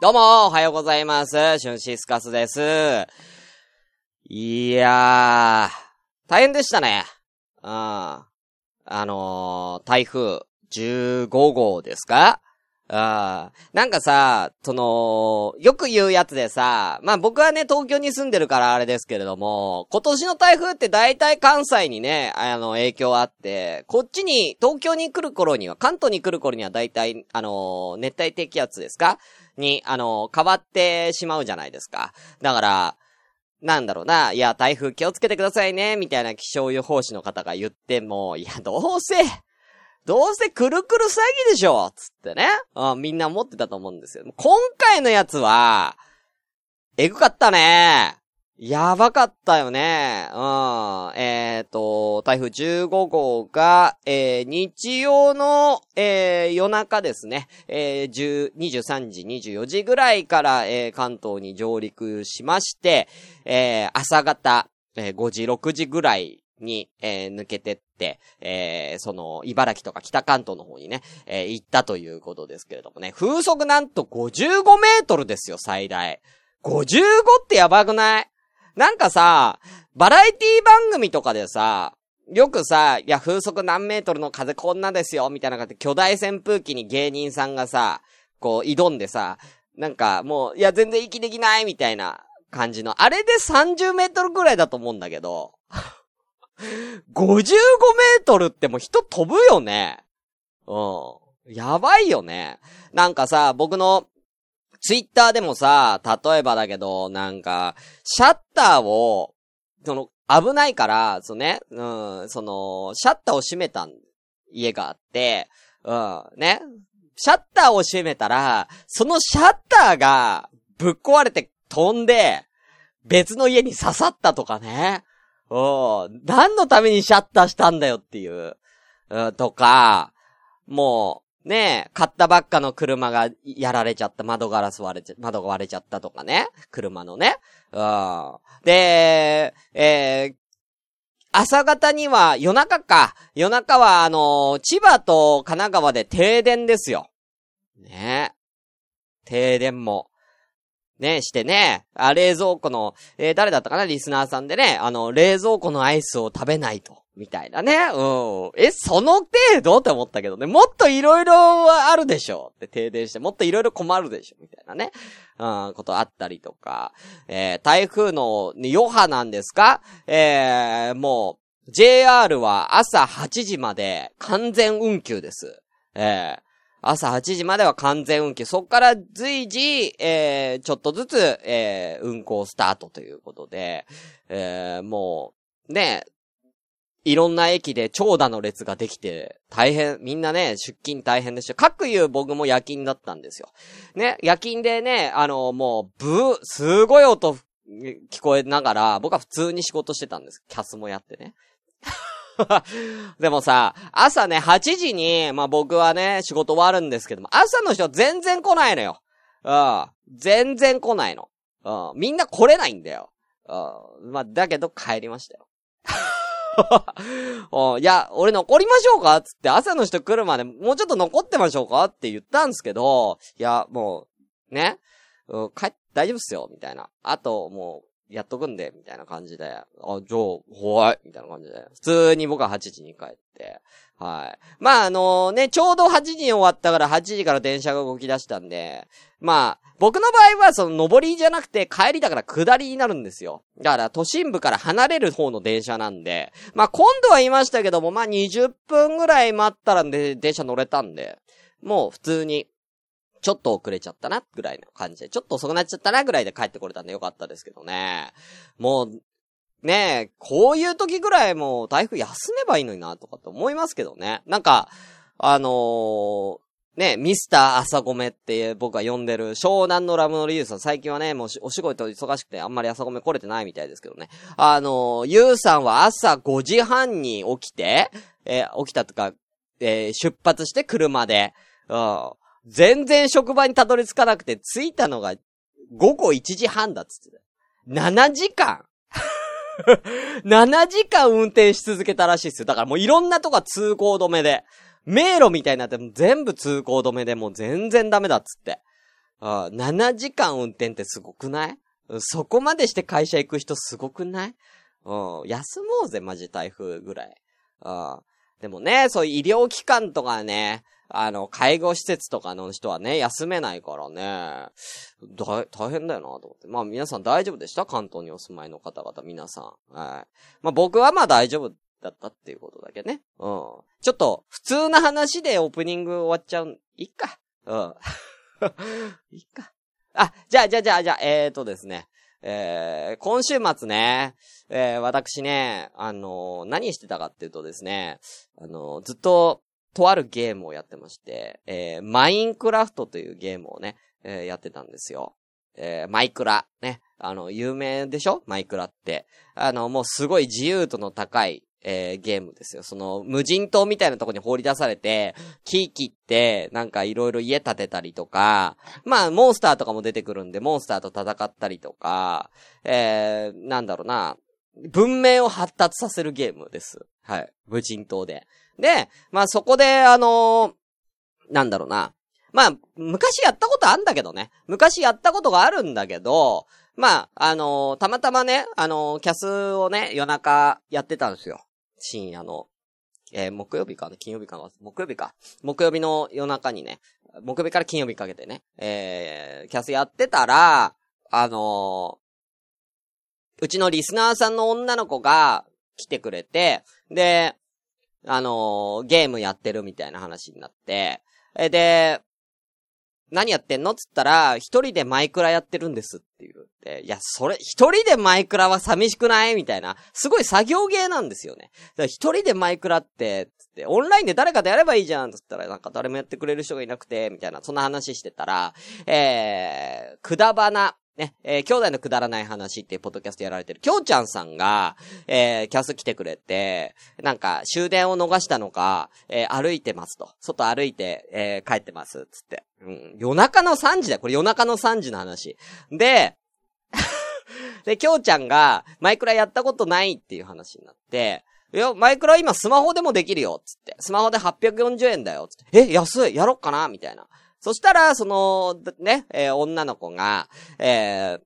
どうも、おはようございます。シュンシスカスです。いやー、大変でしたね。うん。あのー、台風15号ですか？あなんかさ、その、よく言うやつでさ、まあ僕はね、東京に住んでるからあれですけれども、今年の台風って大体関西にね、あの、影響あって、こっちに、東京に来る頃には、関東に来る頃には大体、あの、熱帯低気圧ですか？に、あの、変わってしまうじゃないですか。だから、なんだろうな、いや、台風気をつけてくださいね、みたいな気象予報士の方が言っても、いや、どうせ、どうせくるくる詐欺でしょつってね。うん、みんな思ってたと思うんですよ。今回のやつは、えぐかったね。やばかったよね。うん。えっ、と、台風15号が、えー、日曜の、えー、夜中ですね。えー、10 23時、24時ぐらいから、えー、関東に上陸しまして、えー、朝方、えー、5時、6時ぐらいに、えー抜けてって、えーその、茨城とか北関東の方にね、えー行ったということですけれどもね。風速なんと55メートルですよ、最大。55ってやばくない？なんかさ、バラエティ番組とかでさ、よくさ、いや、風速何メートルの風こんなですよ、みたいな感じで巨大扇風機に芸人さんがさ、こう、挑んでさ、なんかもう、いや、全然息できない、みたいな感じの。あれで30メートルぐらいだと思うんだけど、55メートルってもう人飛ぶよね。うん。やばいよね。なんかさ、僕のツイッターでもさ、例えばだけど、なんか、シャッターを、その、危ないから、そのね、うん、その、シャッターを閉めた家があって、うん、ね。シャッターを閉めたら、そのシャッターがぶっ壊れて飛んで、別の家に刺さったとかね。うん、何のためにシャッターしたんだよっていう、うん、とか、もう、ねえ、買ったばっかの車がやられちゃった、窓ガラス割れちゃ、窓が割れちゃったとかね。車のね。うん。で、えー朝方には、夜中か。夜中は、あのー千葉と神奈川で停電ですよ。ね停電も。ねしてね。あ、冷蔵庫の、えー誰だったかな？リスナーさんでね。あの、冷蔵庫のアイスを食べないと。みたいなね。うん。え、その程度って思ったけどね。もっといろいろあるでしょ。って停電して、もっといろいろ困るでしょ。みたいなね。うん、ことあったりとか。えー台風の余波なんですか？えーもう、JR は朝8時まで完全運休です。えー朝8時までは完全運休。そっから随時、えーちょっとずつ、えー運行スタートということで、えーもう、ね、いろんな駅で長蛇の列ができて、大変、みんなね、出勤大変でした。各いう僕も夜勤だったんですよ。ね、夜勤でね、あの、もう、ブー、すごい音聞こえながら、僕は普通に仕事してたんです。キャスもやってね。でもさ、朝ね、8時に、まあ僕はね、仕事終わるんですけども、朝の人全然来ないのよ。うん。全然来ないの。うん。みんな来れないんだよ。うん。まあ、だけど帰りましたよ。いや、俺残りましょうか？つって朝の人来るまでもうちょっと残ってましょうか？って言ったんですけど、いや、もう、ね、うん、帰、大丈夫っすよ、みたいな。あと、もう、やっとくんで、みたいな感じで。あ、じゃあ、はい、みたいな感じで。普通に僕は8時に帰って。はい。まあ、あのね、ちょうど8時に終わったから8時から電車が動き出したんで、まあ、僕の場合はその上りじゃなくて帰りだから下りになるんですよ。だから都心部から離れる方の電車なんで、まあ今度は言いましたけども、まあ20分ぐらい待ったらで電車乗れたんで、もう普通に、ちょっと遅れちゃったな、ぐらいの感じで、ちょっと遅くなっちゃったな、ぐらいで帰ってこれたんでよかったですけどね。もう、ねえ、こういう時ぐらいもう台風休めばいいのにな、とかって思いますけどね。なんか、あのーね、ミスター朝ごめって僕が呼んでる湘南のラムノリユウさん、最近はね、もうお仕事忙しくてあんまり朝ごめ来れてないみたいですけどね。あのー、ユウさんは朝5時半に起きて、えー起きたとか、えー出発して車で、うん。全然職場にたどり着かなくて、着いたのが午後1時半だっつって。7時間 7時間運転し続けたらしいっすよ。だからもういろんなとこが通行止めで。迷路みたいになっても全部通行止めでもう全然ダメだっつって。あ7時間運転ってすごくない？そこまでして会社行く人すごくない？うん。休もうぜ、マジ台風ぐらい。あでもね、そういう医療機関とかね、あの、介護施設とかの人はね、休めないからね、大変だよなと思って。まあ皆さん大丈夫でした？関東にお住まいの方々、皆さん。はい。まあ僕はまあ大丈夫だったっていうことだけね。うん。ちょっと、普通な話でオープニング終わっちゃう、いっか。うん。いっか。あ、じゃあ、じゃあ、じゃあ、じゃあ、えーとですね。えー、今週末ね、えー、私ね、あのー、何してたかっていうとですね、あのー、ずっと、とあるゲームをやってまして、えー、マインクラフトというゲームをね、えー、やってたんですよ。えー、マイクラ、ね。あの、有名でしょ？マイクラって。あの、もうすごい自由度の高い、えー、ゲームですよ。その、無人島みたいなとこに放り出されて、木切って、なんかいろいろ家建てたりとか、まあ、モンスターとかも出てくるんで、モンスターと戦ったりとか、えー、なんだろうな、文明を発達させるゲームです。はい。無人島で。で、まあそこで、あのー、なんだろうな。まあ、昔やったことあんだけどね。昔やったことがあるんだけど、まあ、あのー、たまたまね、あのー、キャスをね、夜中やってたんですよ。深夜の。えー、木曜日かね、金曜日かな、木曜日か。木曜日の夜中にね、木曜日から金曜日かけてね、えー、キャスやってたら、あのー、うちのリスナーさんの女の子が来てくれて、で、あのー、ゲームやってるみたいな話になって、え、で、何やってんの？つったら、一人でマイクラやってるんですて言って、いや、それ、一人でマイクラは寂しくない？みたいな。すごい作業芸なんですよね。一人でマイクラって、つって、オンラインで誰かとやればいいじゃんって言ったら、なんか誰もやってくれる人がいなくて、みたいな、そんな話してたら、えー、くだばな、ね、えー、兄弟のくだらない話っていうポッドキャストやられてる、きょうちゃんさんが、えー、キャス来てくれて、なんか、終電を逃したのか、えー、歩いてますと。外歩いて、えー、帰ってます、つって。うん、夜中の3時だよ。これ夜中の3時の話。で、で、きょうちゃんが、マイクラやったことないっていう話になって、いや、マイクラ今スマホでもできるよ、つって。スマホで840円だよ、つって。え、安いやろっかなみたいな。そしたら、その、ね、えー、女の子が、えー、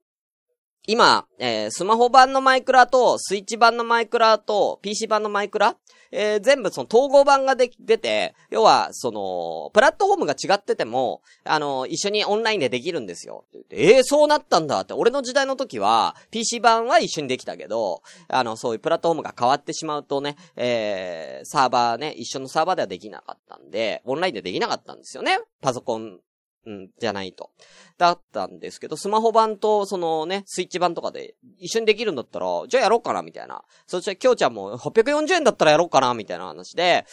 今、えー、スマホ版のマイクラと、スイッチ版のマイクラと、PC 版のマイクラえー、全部その統合版がで、出て、要は、その、プラットフォームが違ってても、あの、一緒にオンラインでできるんですよ。ええー、そうなったんだって。俺の時代の時は、PC 版は一緒にできたけど、あの、そういうプラットフォームが変わってしまうとね、えー、サーバーね、一緒のサーバーではできなかったんで、オンラインでできなかったんですよね。パソコンうん、じゃないと。だったんですけど、スマホ版と、そのね、スイッチ版とかで一緒にできるんだったら、じゃあやろうかな、みたいな。そして、きょうちゃんも840円だったらやろうかな、みたいな話で、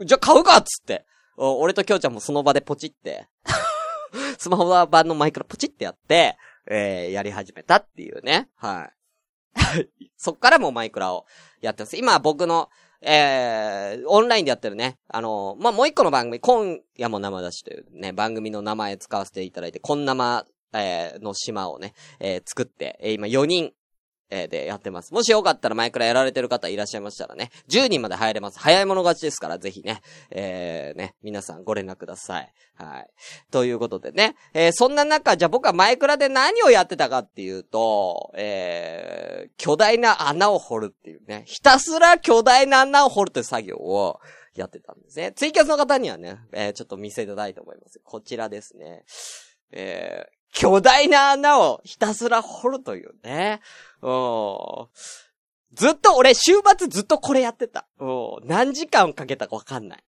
じゃあ買うかっつって。俺ときょうちゃんもその場でポチって スマホ版のマイクロポチってやって、えー、やり始めたっていうね。はい。そっからもマイクラをやってます。今僕の、えー、オンラインでやってるね、あのー、まあ、もう一個の番組、今夜も生出しというね、番組の名前使わせていただいて、こん生、えー、の島をね、えー、作って、えー、今4人、えー、でやってます。もしよかったら前からやられてる方いらっしゃいましたらね、10人まで入れます。早い者勝ちですから、ぜひね、えー、ね、皆さんご連絡ください。はい。ということでね、えー、そんな中、じゃあ僕はマイクラで何をやってたかっていうと、えー、巨大な穴を掘るっていうね、ひたすら巨大な穴を掘るという作業を、やってたんですね。ツイキャスの方にはね、えー、ちょっと見せていただいと思います。こちらですね。えー、巨大な穴をひたすら掘るというね。ずっと、俺、週末ずっとこれやってた。何時間かけたかわかんない。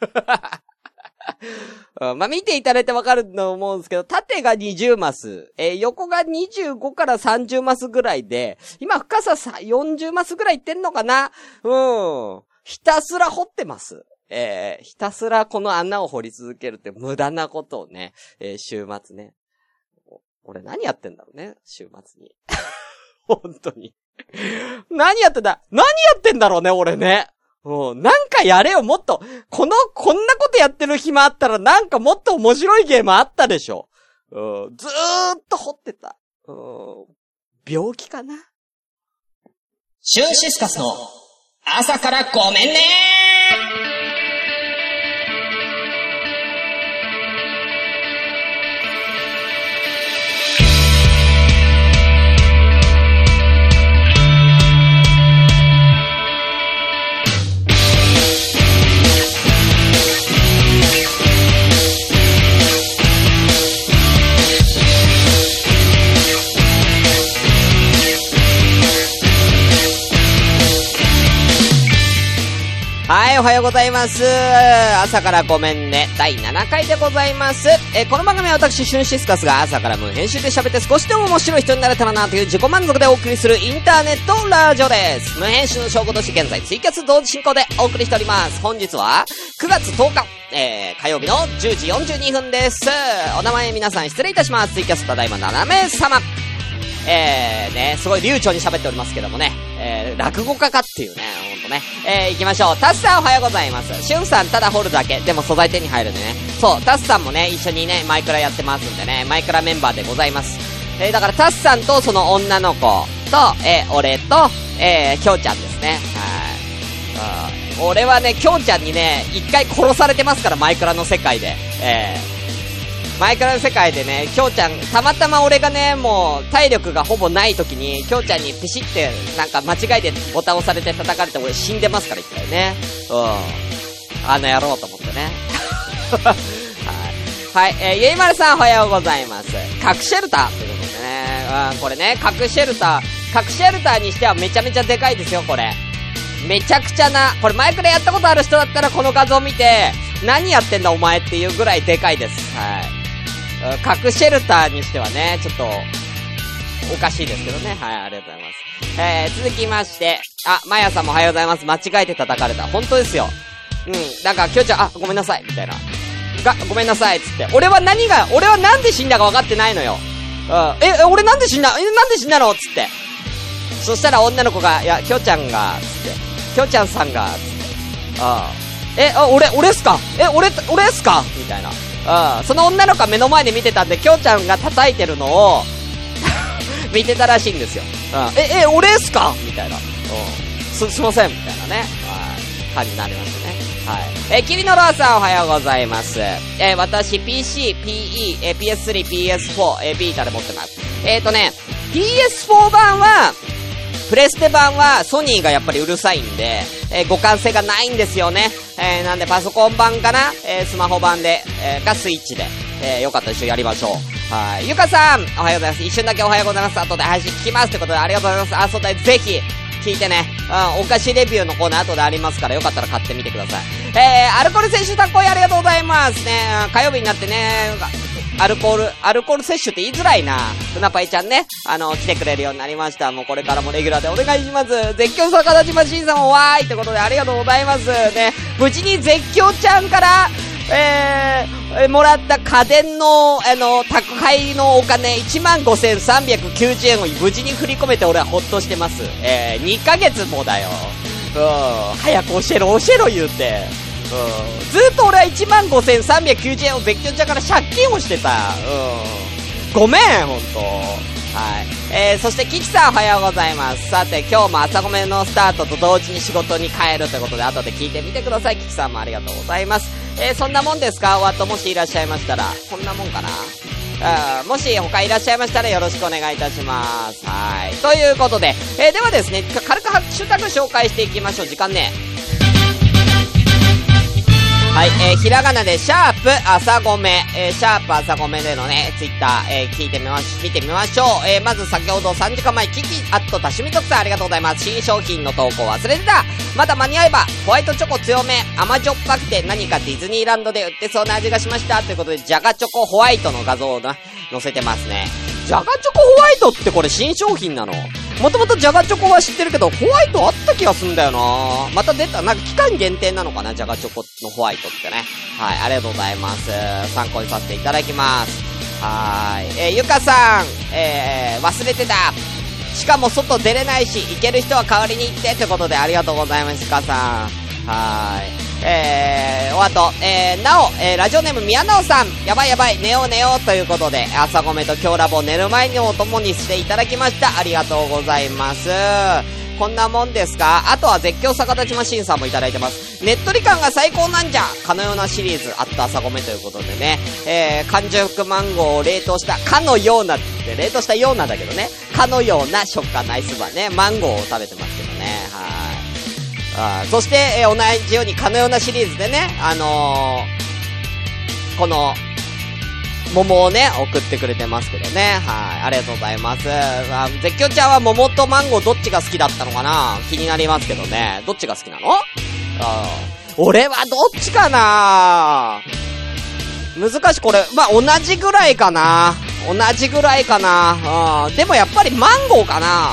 まあ、見ていただいてわかると思うんですけど、縦が20マス、えー、横が25から30マスぐらいで、今深ささ40マスぐらいいってんのかな？うん。ひたすら掘ってます。えー、ひたすらこの穴を掘り続けるって無駄なことをね、えー、週末ね。俺何やってんだろうね、週末に。本当に。何やってんだ何やってんだろうね、俺ね。うん、なんかやれよ、もっと、この、こんなことやってる暇あったらなんかもっと面白いゲームあったでしょ。うん、ずーっと掘ってた。うん、病気かなシュンシスカスの朝からごめんねはおはようございます。朝からごめんね。第7回でございます。えー、この番組は私、シュンシスカスが朝から無編集で喋って少しでも面白い人になれたらなという自己満足でお送りするインターネットラジオです。無編集の証拠として現在ツイキャス同時進行でお送りしております。本日は9月10日、えー、火曜日の10時42分です。お名前皆さん失礼いたします。ツイキャスただいま7名様。えー、ね、すごい流暢に喋っておりますけどもね、えー、落語家かっていうね、ほんとね。えー、行きましょう。タスさんおはようございます。しゅんさんただ掘るだけ。でも素材手に入るんでね。そう、タスさんもね、一緒にね、マイクラやってますんでね、マイクラメンバーでございます。えー、だからタスさんとその女の子と、えー、俺と、えー、きょうちゃんですね。はい。俺はね、きょうちゃんにね、一回殺されてますから、マイクラの世界で。えー、マイクラの世界でね、きょうちゃん、たまたま俺がね、もう、体力がほぼない時に、きょうちゃんにピシって、なんか間違いでボタン押されて叩かれて俺死んでますから一回ね。うん。あの野郎と思ってね。はい。はい、えー、ゆいまるさんおはようございます。核シェルターということでね。うん、これね、核シェルター、核シェルターにしてはめちゃめちゃでかいですよ、これ。めちゃくちゃな、これマイクラやったことある人だったらこの画像見て、何やってんだお前っていうぐらいでかいです。はい。核シェルターにしてはね、ちょっと、おかしいですけどね。はい、ありがとうございます。えー、続きまして、あ、まやさんもおはようございます。間違えて叩かれた。本当ですよ。うん。なんか、きょうちゃん、あ、ごめんなさい、みたいな。が、ごめんなさい、つって。俺は何が、俺はなんで死んだか分かってないのよ。うん。え、俺なんで死んだえ、なんで死んだのつって。そしたら女の子が、いや、きょうちゃんが、つって。きょうちゃんさんが、つって。ああ。え、あ、俺、俺っすか？え、俺、俺っすか？みたいな。うん。その女の子は目の前で見てたんで、きょうちゃんが叩いてるのを 見てたらしいんですよ。うん。え、え、俺っすか？みたいな。うん。す、すいません、みたいなね。はい。感じになりましたね。はい。え君のローさんおはようございます。えー、私、PC、PE、えー、PS3、PS4、えー、ビータで持ってます。えっ、ー、とね、PS4 版は、プレステ版はソニーがやっぱりうるさいんで、えー、互換性がないんですよね。えー、なんでパソコン版かな？えー、スマホ版で、えー、かスイッチで、えー、よかったら一緒にやりましょう。はい。ゆかさん、おはようございます。一瞬だけおはようございます。後で配信聞きますってことでありがとうございます。あ、そうだ、ぜひ、聞いてね。うん、お菓子レビューのコーナー後でありますから、よかったら買ってみてください。えー、アルコール摂取たっこいありがとうございますね。火曜日になってね、アルコール、アルコール摂取って言いづらいな。ふなぱいちゃんね、あの、来てくれるようになりました。もうこれからもレギュラーでお願いします。絶叫逆立ちマシンさんもわーいってことでありがとうございます。ね、無事に絶叫ちゃんから、えー、もらった家電の、あの、宅配のお金15,390円を無事に振り込めて俺はほっとしてます。えー、2ヶ月もだよ。うん、早く教えろ、教えろ言うて。ずっと俺は1万5390円を別居ちゃから借金をしてた。うん。ごめん、ほんと。はい。えー、そしてキキさんおはようございます。さて、今日も朝ごめのスタートと同時に仕事に帰るということで、後で聞いてみてください。キキさんもありがとうございます。えー、そんなもんですか？お後もしいらっしゃいましたら。こんなもんかな？あもし他いらっしゃいましたらよろしくお願いいたします。はい。ということで、えー、ではですね、軽くハッシュタグ紹介していきましょう。時間ね。はい、えー、ひらがなで、シャープ、朝ごめ、えー、シャープ朝ごめでのね、ツイッター、えー、聞いてみまし、見てみましょう。えー、まず先ほど3時間前、キキ、アット、たしみとくさんありがとうございます。新商品の投稿忘れてたまだ間に合えば、ホワイトチョコ強め、甘じょっぱくて何かディズニーランドで売ってそうな味がしました。ということで、ジャガチョコホワイトの画像をな、載せてますね。ジャガチョコホワイトってこれ新商品なの？もともとジャガチョコは知ってるけど、ホワイトあった気がすんだよなまた出た、なんか期間限定なのかな？ジャガチョコのホワイトってね。はい、ありがとうございます。参考にさせていただきます。はーい。えー、ゆかさん、えー、忘れてた。しかも外出れないし、行ける人は代わりに行ってってことでありがとうございます、ゆかさん。はーい。えー、おあと、えー、なお、えー、ラジオネーム宮直さん、やばいやばい、寝よう寝ようということで、朝ごめと今日ラボ寝る前にお供にしていただきました。ありがとうございます。こんなもんですか？あとは絶叫逆立ちマシンさんもいただいてます。ねっとり感が最高なんじゃかのようなシリーズ、あった朝ごめということでね、えー、完熟マンゴーを冷凍した、かのようなって冷凍したようなだけどね、かのような食感ナイスバーね、マンゴーを食べてますけどね、はい。そして、えー、同じようにかのようなシリーズでね、あのー、この、桃をね、送ってくれてますけどね。はい。ありがとうございます。あ絶叫ちゃんは桃とマンゴーどっちが好きだったのかな？気になりますけどね。どっちが好きなの？俺はどっちかな？難しい、これ。まあ、同じぐらいかな。同じぐらいかな。うん。でもやっぱりマンゴーかな。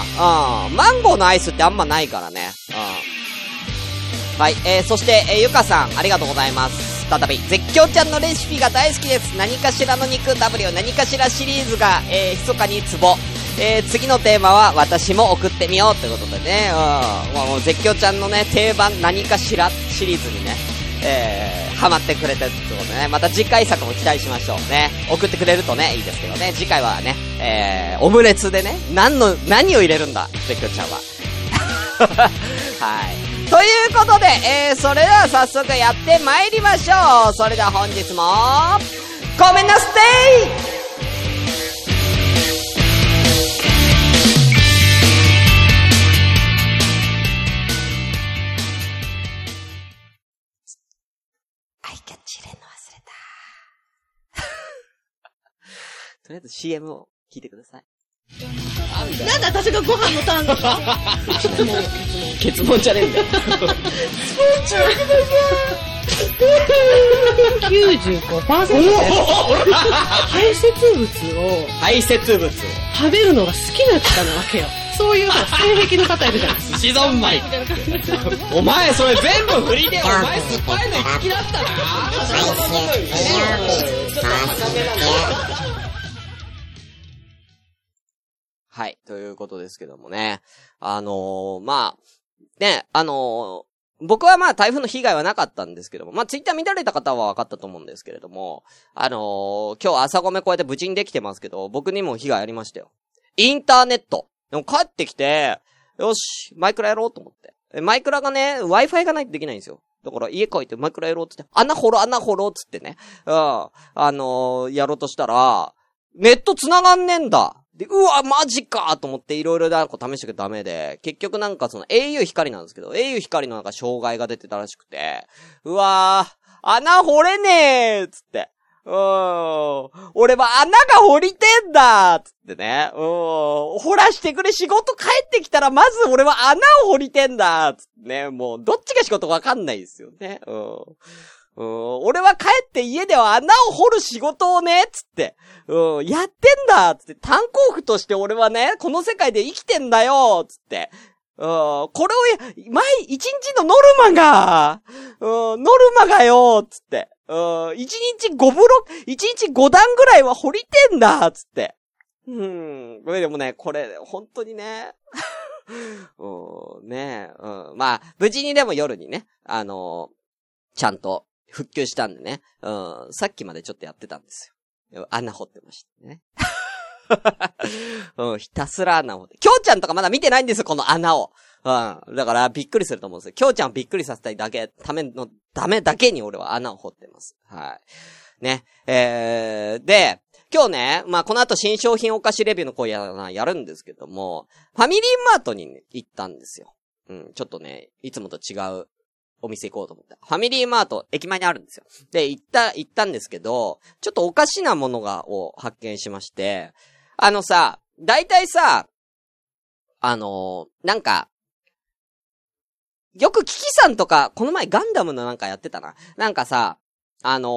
うん。マンゴーのアイスってあんまないからね。うん。はい。えー、そして、えー、ゆかさん、ありがとうございます。再び、絶叫ちゃんのレシピが大好きです。何かしらの肉 W、何かしらシリーズが、えー、密かにツボ。えー、次のテーマは私も送ってみようということでね、うん。もう絶叫ちゃんのね、定番何かしらシリーズにね、えー、ハマってくれてるってことでね、また次回作も期待しましょうね。送ってくれるとね、いいですけどね、次回はね、えー、オムレツでね、何の、何を入れるんだ、絶叫ちゃんは。はい。ということで、えー、それでは早速やって参りましょう。それでは本日も、ごめんなさい とりあえず CM を聞いてください。なんで私がご飯のターン結論、結論じゃねえんだよ。95%排泄物を排泄物を食べるのが好きな方なわけよ。そういう性癖の方いるじゃないですか。寿司丼米。お前それ全部振りで、お前酸っぱいの好きだったな。はい。ということですけどもね。あのー、まあ、ね、あのー、僕はまあ台風の被害はなかったんですけども、まあツイッター見られた方は分かったと思うんですけれども、あのー、今日朝ごめこうやって無事にできてますけど、僕にも被害ありましたよ。インターネット。でも帰ってきて、よし、マイクラやろうと思って。マイクラがね、Wi-Fi がないとできないんですよ。だから家帰ってマイクラやろうって言って、穴掘ろ、穴掘ろうっつってね。うん。あのー、やろうとしたら、ネット繋がんねえんだ。で、うわ、マジかと思っていろいろなんか試したけどダメで、結局なんかその au 光なんですけど、au 光のなんか障害が出てたらしくて、うわー、穴掘れねえつって。うん。俺は穴が掘りてんだつってね。うん。掘らしてくれ、仕事帰ってきたら、まず俺は穴を掘りてんだつってね。もう、どっちが仕事わかんないですよね。うん。うん、俺は帰って家では穴を掘る仕事をね、つって、うん、やってんだつって、炭鉱夫として俺はね、この世界で生きてんだよつって。うん、これを、毎、一日のノルマが、うん、ノルマがよつって。うん、一日5ブロ一日5段ぐらいは掘りてんだつって。うん、これでもね、これ、本当にね、うん、ね。うん、まあ、無事にでも夜にね、あのー、ちゃんと、復旧したんでね。うん、さっきまでちょっとやってたんですよ。穴掘ってましたね。うん、ひたすら穴掘って。きょうちゃんとかまだ見てないんですよ、この穴を。うん。だからびっくりすると思うんですよ。きょうちゃんをびっくりさせたいだけ、ための、ためだけに俺は穴を掘ってます。はい。ね。えー、で、今日ね、まあ、この後新商品お菓子レビューの声や、やるんですけども、ファミリーマートに、ね、行ったんですよ。うん、ちょっとね、いつもと違うお店行こうと思った。ファミリーマート、駅前にあるんですよ。で、行った、行ったんですけど、ちょっとおかしなものが、を発見しまして、あのさ、大体さ、あのー、なんか、よくキキさんとか、この前ガンダムのなんかやってたな。なんかさ、あのー、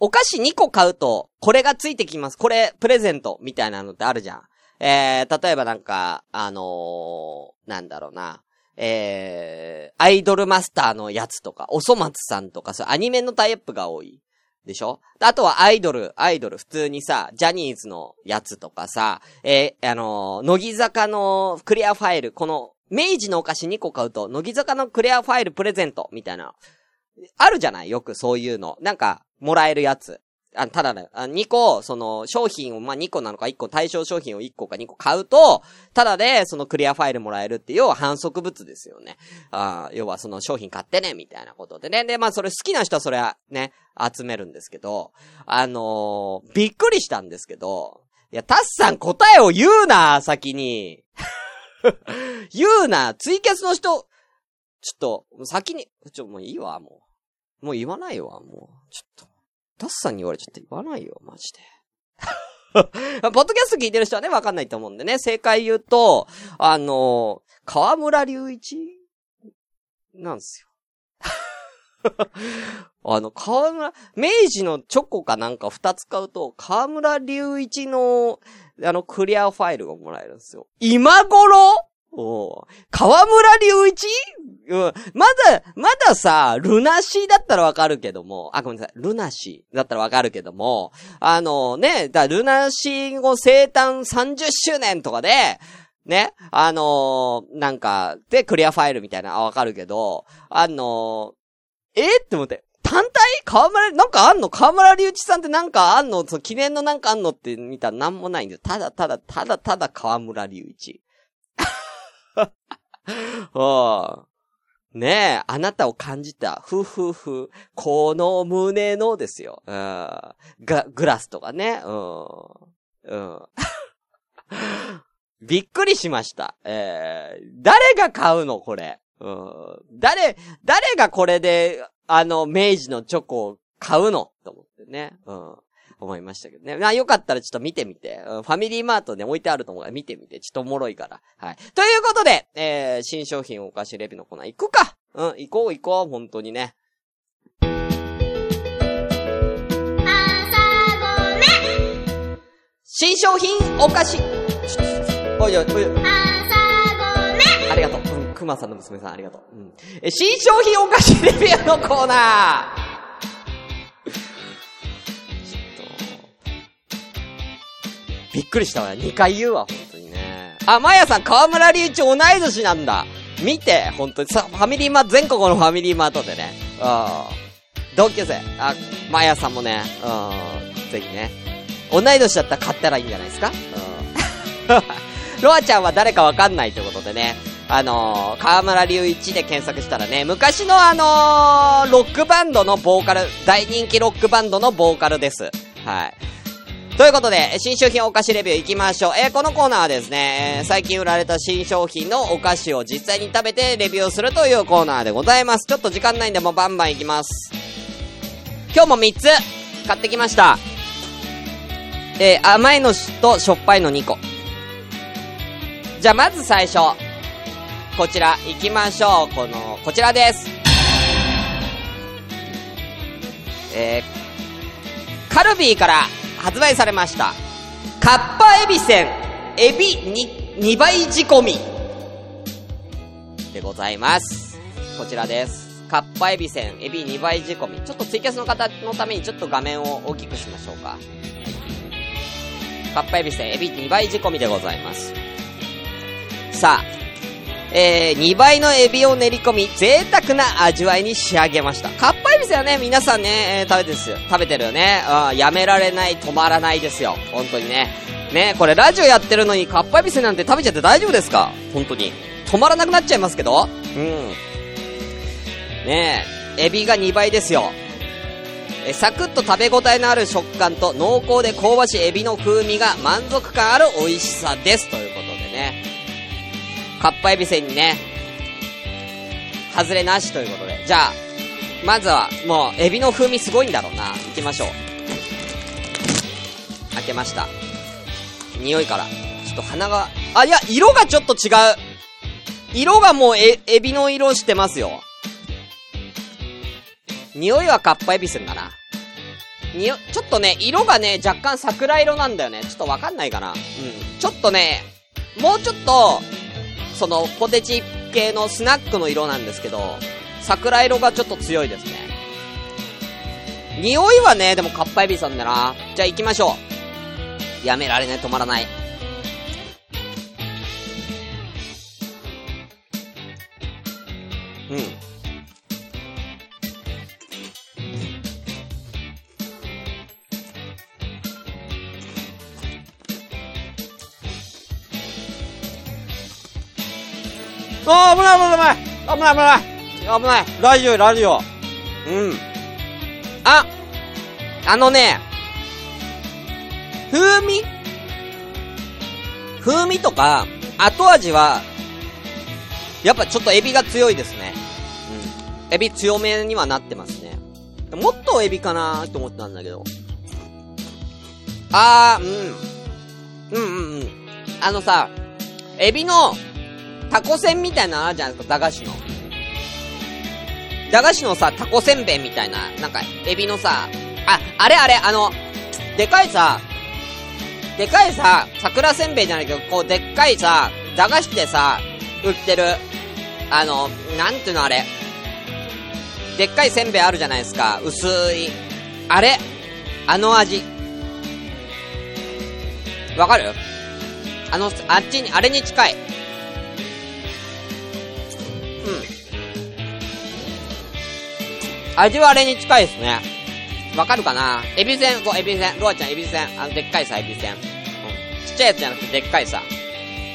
お菓子2個買うと、これがついてきます。これ、プレゼント、みたいなのってあるじゃん。えー、例えばなんか、あのー、なんだろうな。えー、アイドルマスターのやつとか、おそ松さんとか、そう、アニメのタイアップが多い。でしょ？あとはアイドル、アイドル、普通にさ、ジャニーズのやつとかさ、えー、あのー、乃木坂のクリアファイル、この、明治のお菓子2個買うと、乃木坂のクリアファイルプレゼント、みたいな。あるじゃない？よくそういうの。なんか、もらえるやつ。あ、ただね、あ2個、その、商品を、まあ、2個なのか1個、対象商品を1個か2個買うと、ただで、そのクリアファイルもらえるっていう、要は反則物ですよね。あ要はその商品買ってね、みたいなことでね。で、まあ、それ好きな人はそれはね、集めるんですけど、あのー、びっくりしたんですけど、いや、タスさん答えを言うな、先に。言うな、ツイキャスの人、ちょっと、先に、ちょ、もういいわ、もう。もう言わないわ、もう。ちょっと。タスさんに言われちゃって言わないよ、マジで。ポッドキャスト聞いてる人はね、わかんないと思うんでね、正解言うと、あのー、河村隆一なんですよ。あの、河村、明治のチョコかなんか二つ買うと、河村隆一の、あの、クリアファイルがもらえるんですよ。今頃おう河村隆一？うん。まだ、まださ、ルナシーだったらわかるけども、あ、ごめんなさい、ルナシーだったらわかるけども、あのね、だルナシー後生誕30周年とかで、ね、あのー、なんか、で、クリアファイルみたいな、あ、わかるけど、あのー、え？って思って、単体？河村、なんかあんの？河村隆一さんってなんかあんの？その記念のなんかあんの？って見たらなんもないんだよ。ただただ、ただただ河村隆一。ねえ、あなたを感じた。ふふふ。この胸のですよ。うん。が、グラスとかね。うん。うん。びっくりしました。えー、誰が買うのこれ。うん。誰、誰がこれで、あの、明治のチョコを買うのと思ってね。うん。思いましたけどね。まあよかったらちょっと見てみて。ファミリーマートで置いてあると思うから見てみて。ちょっとおもろいから。はい。ということで、えー、新商品お菓子レビューのコーナー行くかうん、行こう行こう、本当にね。新商品お菓子おいおいおい。ありがとう。うん、熊さんの娘さんありがとう。うん。え、新商品お菓子レビューのコーナーびっくりしたわ。2回言うわ、本当にね。あ、まやさん、河村隆一同い年なんだ。見て、本当に。さ、ファミリーマート、全国のファミリーマートでね。うん。同級生。あ、まやさんもね、うん。ぜひね。同い年だったら買ったらいいんじゃないですか？うん。ロアちゃんは誰かわかんないということでね。あのー、河村隆一で検索したらね、昔のあのー、ロックバンドのボーカル、大人気ロックバンドのボーカルです。はい。ということで、新商品お菓子レビュー行きましょう。えー、このコーナーはですね、え最近売られた新商品のお菓子を実際に食べてレビューするというコーナーでございます。ちょっと時間ないんでもうバンバン行きます。今日も3つ買ってきました。えー、甘いのとしょっぱいの2個。じゃあまず最初。こちら行きましょう。この、こちらです。えー、カルビーから発売されました。カッパエビせん、エビに2倍仕込み。でございます。こちらです。カッパエビせん、エビ2倍仕込み。ちょっとツイキャスの方のためにちょっと画面を大きくしましょうか。カッパエビせん、エビ2倍仕込みでございます。さあ、えー、2倍のエビを練り込み、贅沢な味わいに仕上げました。かっぱエビスはね、皆さんね、えー、食べてですよ。食べてるよね。うん、やめられない、止まらないですよ。本当にね。ね、これラジオやってるのにかっぱエビスなんて食べちゃって大丈夫ですか？本当に。止まらなくなっちゃいますけどうん。ねえ、エビが2倍ですよ。えサクッと食べ応えのある食感と濃厚で香ばしいエビの風味が満足感ある美味しさです。ということでね。かっぱえびせんにね、外れなしということで。じゃあ、まずは、もう、エビの風味すごいんだろうな。行きましょう。開けました。匂いから。ちょっと鼻が、あ、いや、色がちょっと違う。色がもうえ、エビの色してますよ。匂いはかっぱえびせんだな。にお、ちょっとね、色がね、若干桜色なんだよね。ちょっとわかんないかな。うん。ちょっとね、もうちょっと、その、ポテチ系のスナックの色なんですけど、桜色がちょっと強いですね。匂いはね、でもかっぱエビさんだな。じゃあ行きましょう。やめられない、止まらない。ない危ない危ない危ない危ないラジオラジオうん。ああのね、風味風味とか、後味は、やっぱちょっとエビが強いですね。うん。エビ強めにはなってますね。もっとエビかなと思ってたんだけど。あー、うん。うんうんうん。あのさ、エビのタコ船みたいなのあるじゃないですか、駄菓子の。駄菓子のさ、タコせんべいみたいな、なんか、エビのさ、あ、あれあれ、あの、でかいさ、でかいさ、桜せんべいじゃないけど、こう、でっかいさ、駄菓子でさ、売ってる、あの、なんていうのあれ。でっかいせんべいあるじゃないですか。薄い。あれあの味。わかる？あの、あっちに、あれに近い。味はあれに近いですね。わかるかな？エビせん、ご、エビせん。ロアちゃんエビせん。あの、でっかいさ、エビせん。うん。ちっちゃいやつじゃなくて、でっかいさ。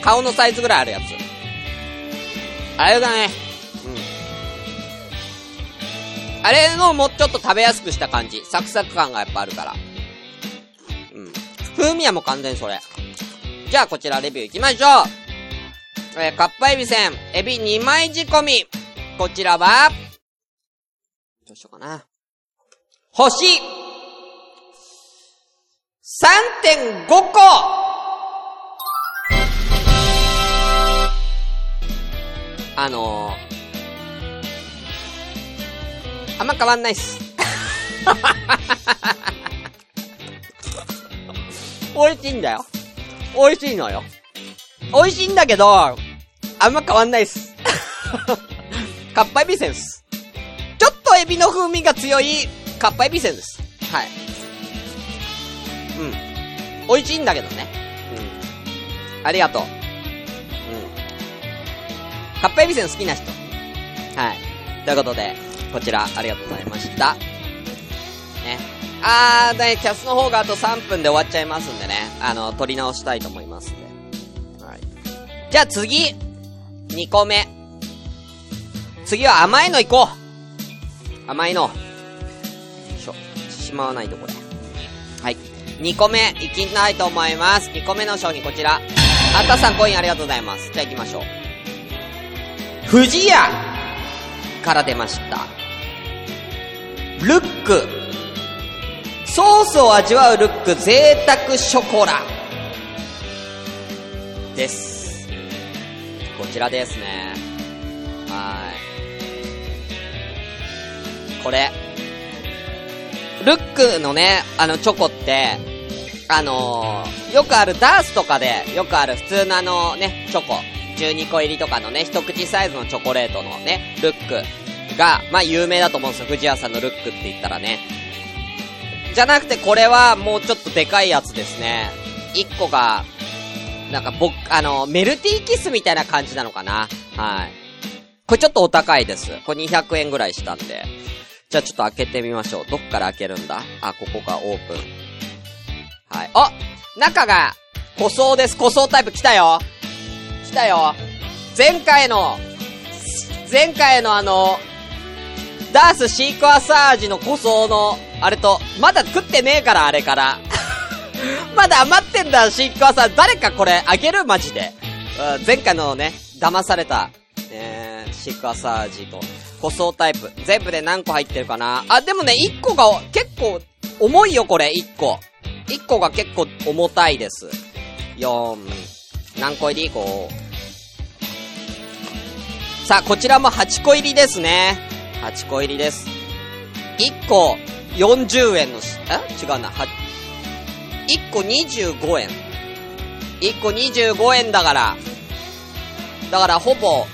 顔のサイズぐらいあるやつ。あれだね。うん。あれのもうちょっと食べやすくした感じ。サクサク感がやっぱあるから。うん。風味はもう完全にそれ。じゃあこちらレビュー行きましょう。えー、かっぱえびせん、エビ2枚仕込み。こちらは、どうしようかな。星、3.5個あのー、あんま変わんないっす。美味しいんだよ。美味しいのよ。美味しいんだけど、あんま変わんないっす。かっぱえびせんっす。ちょっとエビの風味が強い、かっぱえびせんです。はい。うん。美味しいんだけどね。うん。ありがとう。うん。かっぱえびせん好きな人。はい。ということで、こちら、ありがとうございました。ね。あー、ね、キャスの方があと3分で終わっちゃいますんでね。あの、撮り直したいと思いますんで。はい。じゃあ次 !2 個目。次は甘いの行こう甘いの。よいしょ。しまわないとこれ。はい。2個目、いきたいと思います。2個目の商品こちら。あたさんコインありがとうございます。じゃあ行きましょう。富士屋から出ました。ルック。ソースを味わうルック贅沢ショコラ。です。こちらですね。はい。これ。ルックのね、あのチョコって、あのー、よくあるダースとかで、よくある普通のあのね、チョコ。12個入りとかのね、一口サイズのチョコレートのね、ルックが、まあ有名だと思うんですよ。藤谷さんのルックって言ったらね。じゃなくてこれはもうちょっとでかいやつですね。1個が、なんか僕、あの、メルティーキスみたいな感じなのかな。はい。これちょっとお高いです。これ200円ぐらいしたんで。じゃあちょっと開けてみましょう。どっから開けるんだ？あ、ここがオープン。はい。あ中が、塗装です。塗装タイプ来たよ来たよ前回の、前回のあの、ダースシークワサージの塗装の、あれと、まだ食ってねえから、あれから。まだ余ってんだ、シークワサージ。誰かこれ、あげる？マジで。前回のね、騙された、えー、シークワサージと、舗装タイプ。全部で何個入ってるかな？あ、でもね、1個が結構重いよ、これ、1個。1個が結構重たいです。4、何個入り ?5。さあ、こちらも8個入りですね。8個入りです。1個40円のし、え？違うな。は、1個25円。1個25円だから。だからほぼ、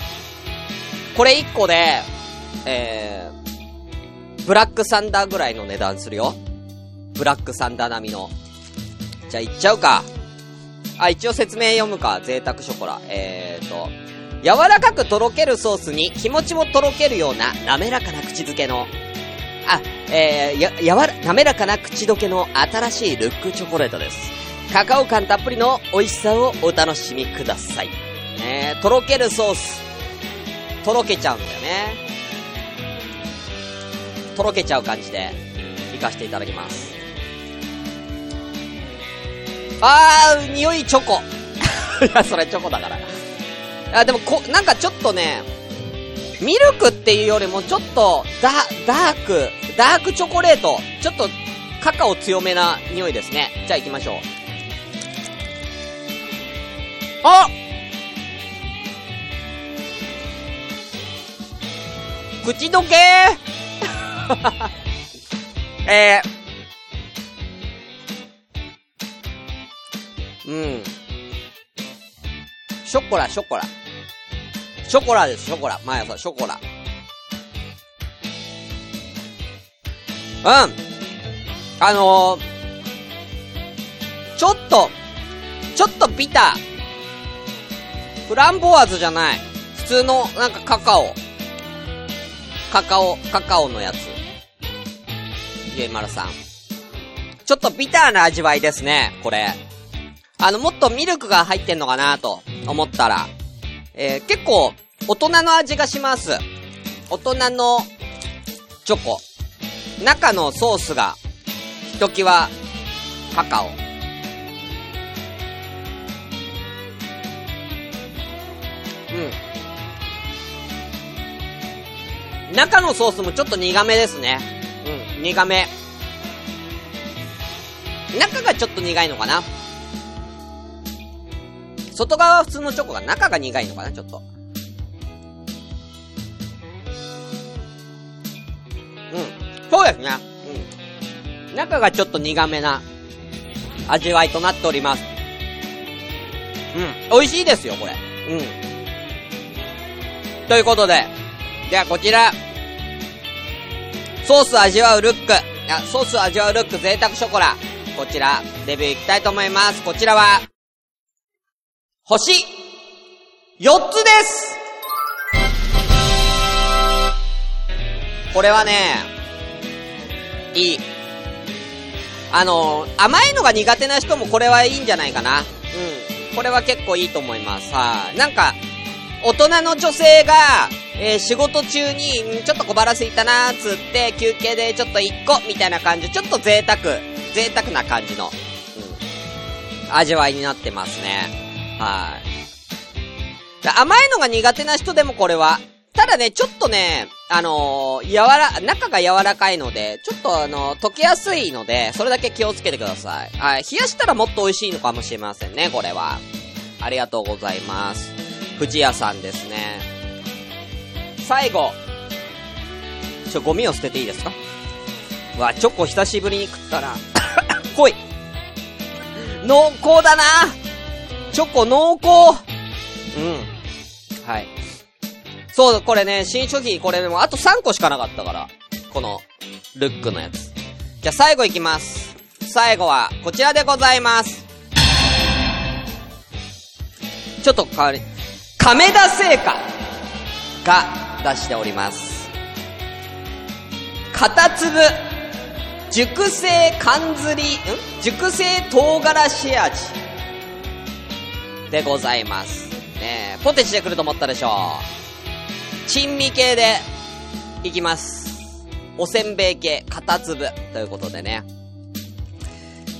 これ1個で、えー、ブラックサンダーぐらいの値段するよ。ブラックサンダー並みの。じゃあ行っちゃうか。あ、一応説明読むか。贅沢ショコラ。えーと、柔らかくとろけるソースに気持ちもとろけるような滑らかな口づけの、あ、えー、や、やわら、滑らかな口どけの新しいルックチョコレートです。カカオ感たっぷりの美味しさをお楽しみください。え、とろけるソース。とろけちゃうんだよね。とろけちゃう感じで、いかしていただきます。あー、匂いチョコ。いや、それチョコだから。あ、でもこ、なんかちょっとね、ミルクっていうよりもちょっと、ダ、ダーク、ダークチョコレート。ちょっと、カカオ強めな匂いですね。じゃあ行きましょう。あ口どけ えー、うん。ショコラ、ショコラ。ショコラです、ショコラ。毎朝、ショコラ。うん。あのー、ちょっと、ちょっとビター。フランボワーズじゃない。普通の、なんかカカオ。カカオ、カカオのやつ。ゆいまるさん。ちょっとビターな味わいですね、これ。あの、もっとミルクが入ってんのかなと思ったら、えー、結構、大人の味がします。大人の、チョコ。中のソースが、ひときわ、カカオ。うん。中のソースもちょっと苦めですね。うん、苦め。中がちょっと苦いのかな？外側は普通のチョコが中が苦いのかな？ちょっと。うん。そうですね。うん。中がちょっと苦めな味わいとなっております。うん。美味しいですよ、これ。うん。ということで、ではこちら、ソース味わうルック、あ、ソース味わうルック贅沢ショコラ、こちら、レビューいきたいと思います。こちらは、星、4つですこれはね、いい。あの甘いのが苦手な人もこれはいいんじゃないかな。うん。これは結構いいと思います。はい。なんか、大人の女性が、えー、仕事中に、ちょっと小腹空いたなーつって、休憩でちょっと1個みたいな感じ、ちょっと贅沢、贅沢な感じの、うん、味わいになってますね。はい。甘いのが苦手な人でもこれは、ただね、ちょっとね、あのー、柔ら、中が柔らかいので、ちょっとあのー、溶けやすいので、それだけ気をつけてください。はい。冷やしたらもっと美味しいのかもしれませんね、これは。ありがとうございます。藤屋さんですね。最後。ちょ、ゴミを捨てていいですか？うわ、チョコ久しぶりに食ったら、濃い。濃厚だなチョコ濃厚うん。はい。そう、これね、新商品、これでもあと3個しかなかったから。この、ルックのやつ。じゃあ最後いきます。最後は、こちらでございます。ちょっと変わり、亀田製菓が出しております。片粒、熟成缶ずり、ん？熟成唐辛子味。でございます。ねポテチで来ると思ったでしょう。珍味系で、いきます。おせんべい系、片粒、ということでね。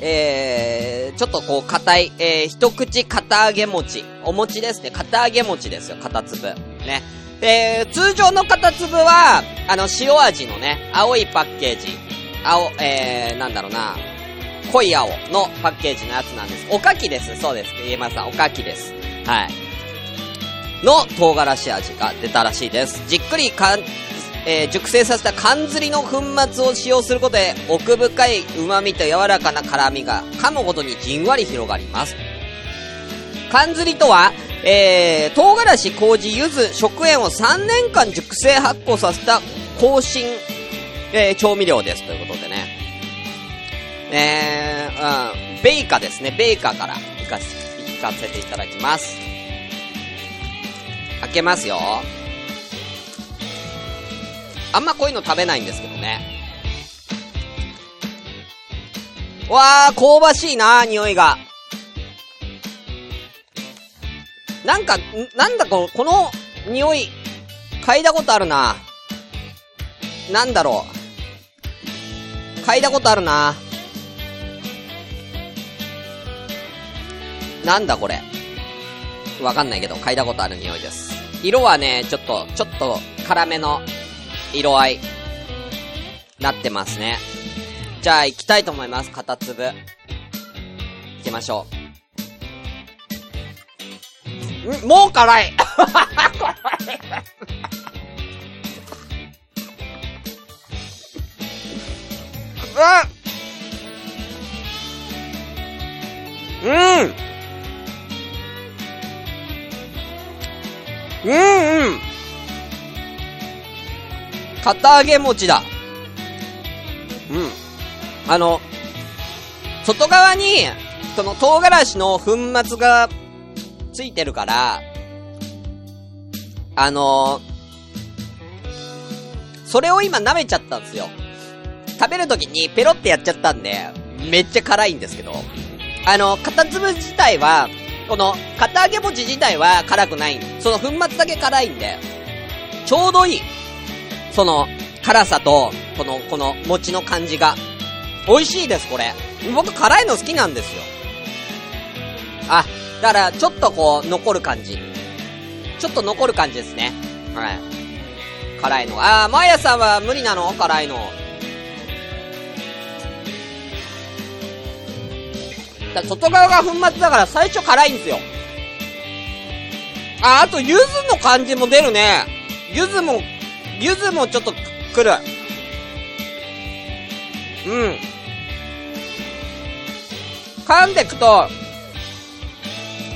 えー、ちょっとこう、硬い、えー、一口片揚げ餅。お餅ですね。片揚げ餅ですよ、片粒。ね。で、通常の片粒は、あの、塩味のね、青いパッケージ。青、えー、なんだろうな。濃い青のパッケージのやつなんです。おかきです。そうです。家山さん、おかきです。はい。の唐辛子味が出たらしいです。じっくりかん、えー、熟成させた缶ずりの粉末を使用することで、奥深い旨味と柔らかな辛味が噛むほどにじんわり広がります。缶ずりとは、えー、唐辛子、麹、柚子、食塩を3年間熟成発酵させた香辛、えー、調味料です。ということでね。えー、うん、ベイカですね。ベイカからいかせ、いかせていただきます。開けますよ。あんまこういうの食べないんですけどね。わー、香ばしいな匂いが。なんか、なんだこの、この匂い、嗅いだことあるな。なんだろう。嗅いだことあるな。なんだこれ。わかんないけど、嗅いだことある匂いです。色はね、ちょっと、ちょっと、辛めの色合い、なってますね。じゃあ、行きたいと思います。片粒。行きましょう。もう辛いうんうんうんうん片揚げ餅だ。うん。あの、外側に、その唐辛子の粉末がついてるから、あのそれを今舐めちゃったんですよ。食べるときにペロってやっちゃったんで、めっちゃ辛いんですけど、あの、片粒自体は、この、片揚げ餅自体は辛くない。その粉末だけ辛いんで、ちょうどいい。その、辛さと、この、この、餅の感じが。美味しいです、これ。僕、辛いの好きなんですよ。あ、だから、ちょっとこう、残る感じ。ちょっと残る感じですね。はい。辛いの。あー、マヤさんは無理なの？辛いの。だ外側が粉末だから最初辛いんですよ。あ、あと、柚子の感じも出るね。柚子も、柚子もちょっとくる。うん。噛んでくと、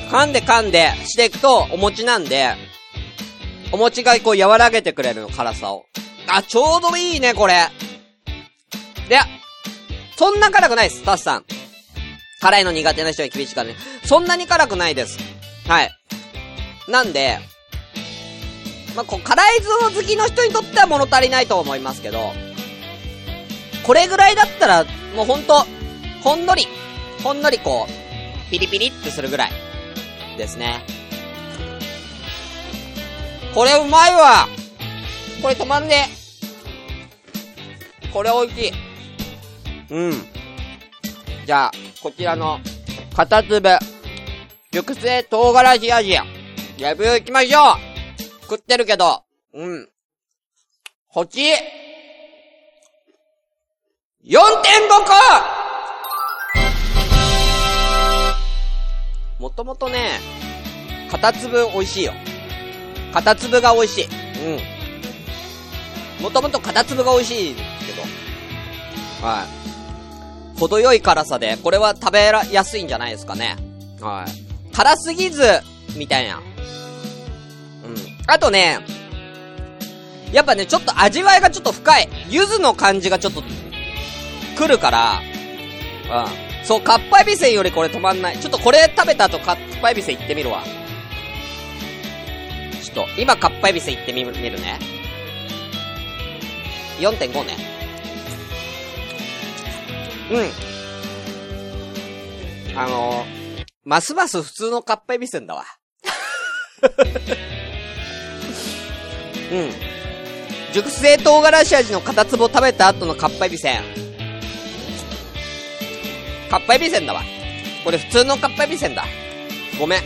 噛んで噛んでしていくとお餅なんで、お餅がこう和らげてくれるの、辛さを。あ、ちょうどいいね、これ。で、そんな辛くないです、タスさん。辛いの苦手な人は厳しいからね。そんなに辛くないです。はい。なんで、まあ、こう、辛いぞ好きの人にとっては物足りないと思いますけど、これぐらいだったら、もうほんと、ほんのり、ほんのりこう、ピリピリってするぐらい、ですね。これうまいわこれ止まんね。これ美味しい。うん。じゃあ、こちらの、片粒、熟成唐辛子味、レビュー行きましょう食ってるけど、うん。星 !4.5 個もともとね、片粒美味しいよ。片粒が美味しい。うん。もともと片粒が美味しいけど。はい。程よい辛さで、これは食べやすいんじゃないですかね。はい。辛すぎず、みたいな。うん。あとね、やっぱね、ちょっと味わいがちょっと深い。柚子の感じがちょっと、来るから、うん。そう、かっぱえびせんよりこれ止まんない。ちょっとこれ食べた後、かっぱえびせん行ってみるわ。ちょっと、今かっぱえびせん行ってみる見るね。4.5ね。うん。あのー、ますます普通のかっぱえびせんだわ。うん。熟成唐辛子味の片粒を食べた後のかっぱえびせん。かっぱえびせんだわ。これ普通のかっぱえびせんだ。ごめん。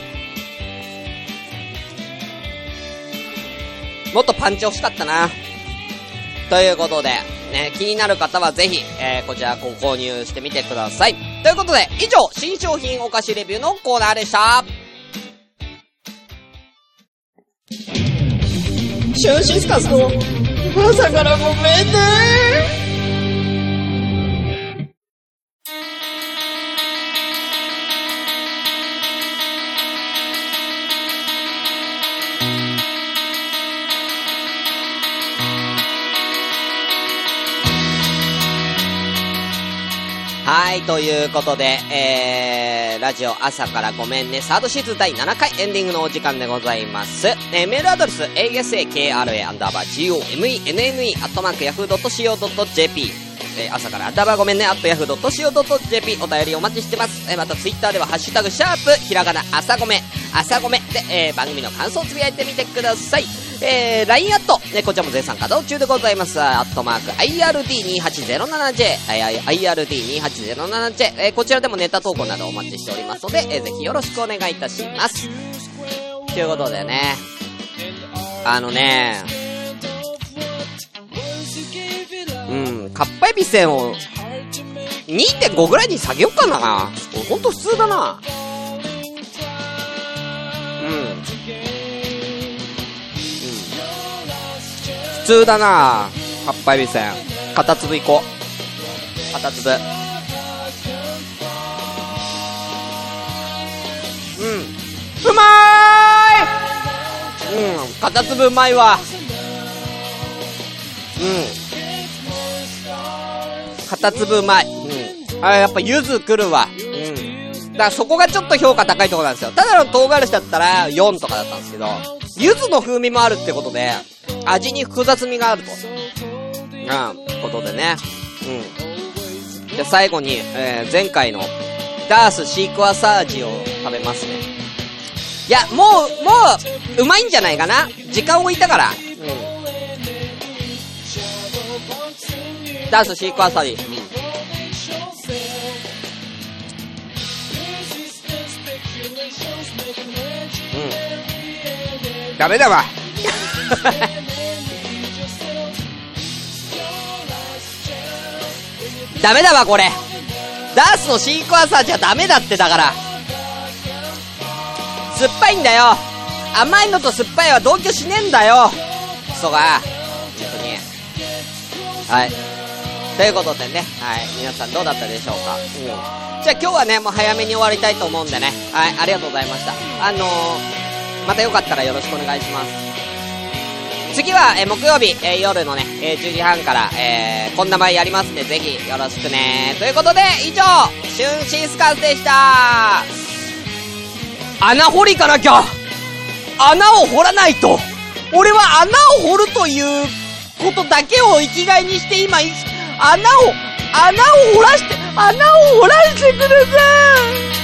もっとパンチ欲しかったな。ということで、ね、気になる方はぜひ、えー、こちらご購入してみてください。ということで、以上、新商品お菓子レビューのコーナーでした。シュンシスカスの朝からごめんねということで、えー、ラジオ朝からごめんね、サードシーズン第7回エンディングのお時間でございます。えー、メールアドレス、asakra アンダーバー gomenne アットマークヤフー .co.jp えー、朝からアンダーバーごめんね、アットヤフー .co.jp お便りお待ちしてます。えー、またツイッターではハッシュタグシャープ、ひらがな、朝ごめ、朝ごめで、えー、番組の感想をつぶやいてみてください。えー、LINE アット、ね、こちらも絶賛稼働中でございます。アットマーク、IRD2807J、IRD2807J、えー、こちらでもネタ投稿などお待ちしておりますので、えー、ぜひよろしくお願いいたします。ということでね、あのね、うん、かっぱえびせんを、2.5ぐらいに下げようかな。ほんと普通だな。普通だなカッパエビせん。片粒いこう。片粒。うん。うまーいうん、片粒うまいわ。うん。片粒うまい。うん。あ、やっぱ柚子来るわ。うん。だからそこがちょっと評価高いところなんですよ。ただの唐辛子だったら4とかだったんですけど、柚子の風味もあるってことで、味に複雑味があると。うん、ことでね。うん。で、最後に、えー、前回の、ダースシークワサージを食べますね。いや、もう、もう、うまいんじゃないかな時間置いたから。うん。ダースシークワサージ。うん。うん。ダメだわ。ダメだわ、これ。ダースのシークワーサーじゃダメだってだから。酸っぱいんだよ。甘いのと酸っぱいは同居しねえんだよ。クソが。本当に。はい。ということでね、はい。皆さんどうだったでしょうか？うん。じゃあ今日はね、もう早めに終わりたいと思うんでね。はい。ありがとうございました。あのー、またよかったらよろしくお願いします。次は、えー木曜日、えー夜のね、えー10時半から、えーこんな前やりますんで、ぜひよろしくね。ということで、以上、シュンシスカスでした。穴掘りかなきゃ穴を掘らないと。俺は穴を掘るということだけを生きがいにして今、穴を、穴を掘らして、穴を掘らしてください。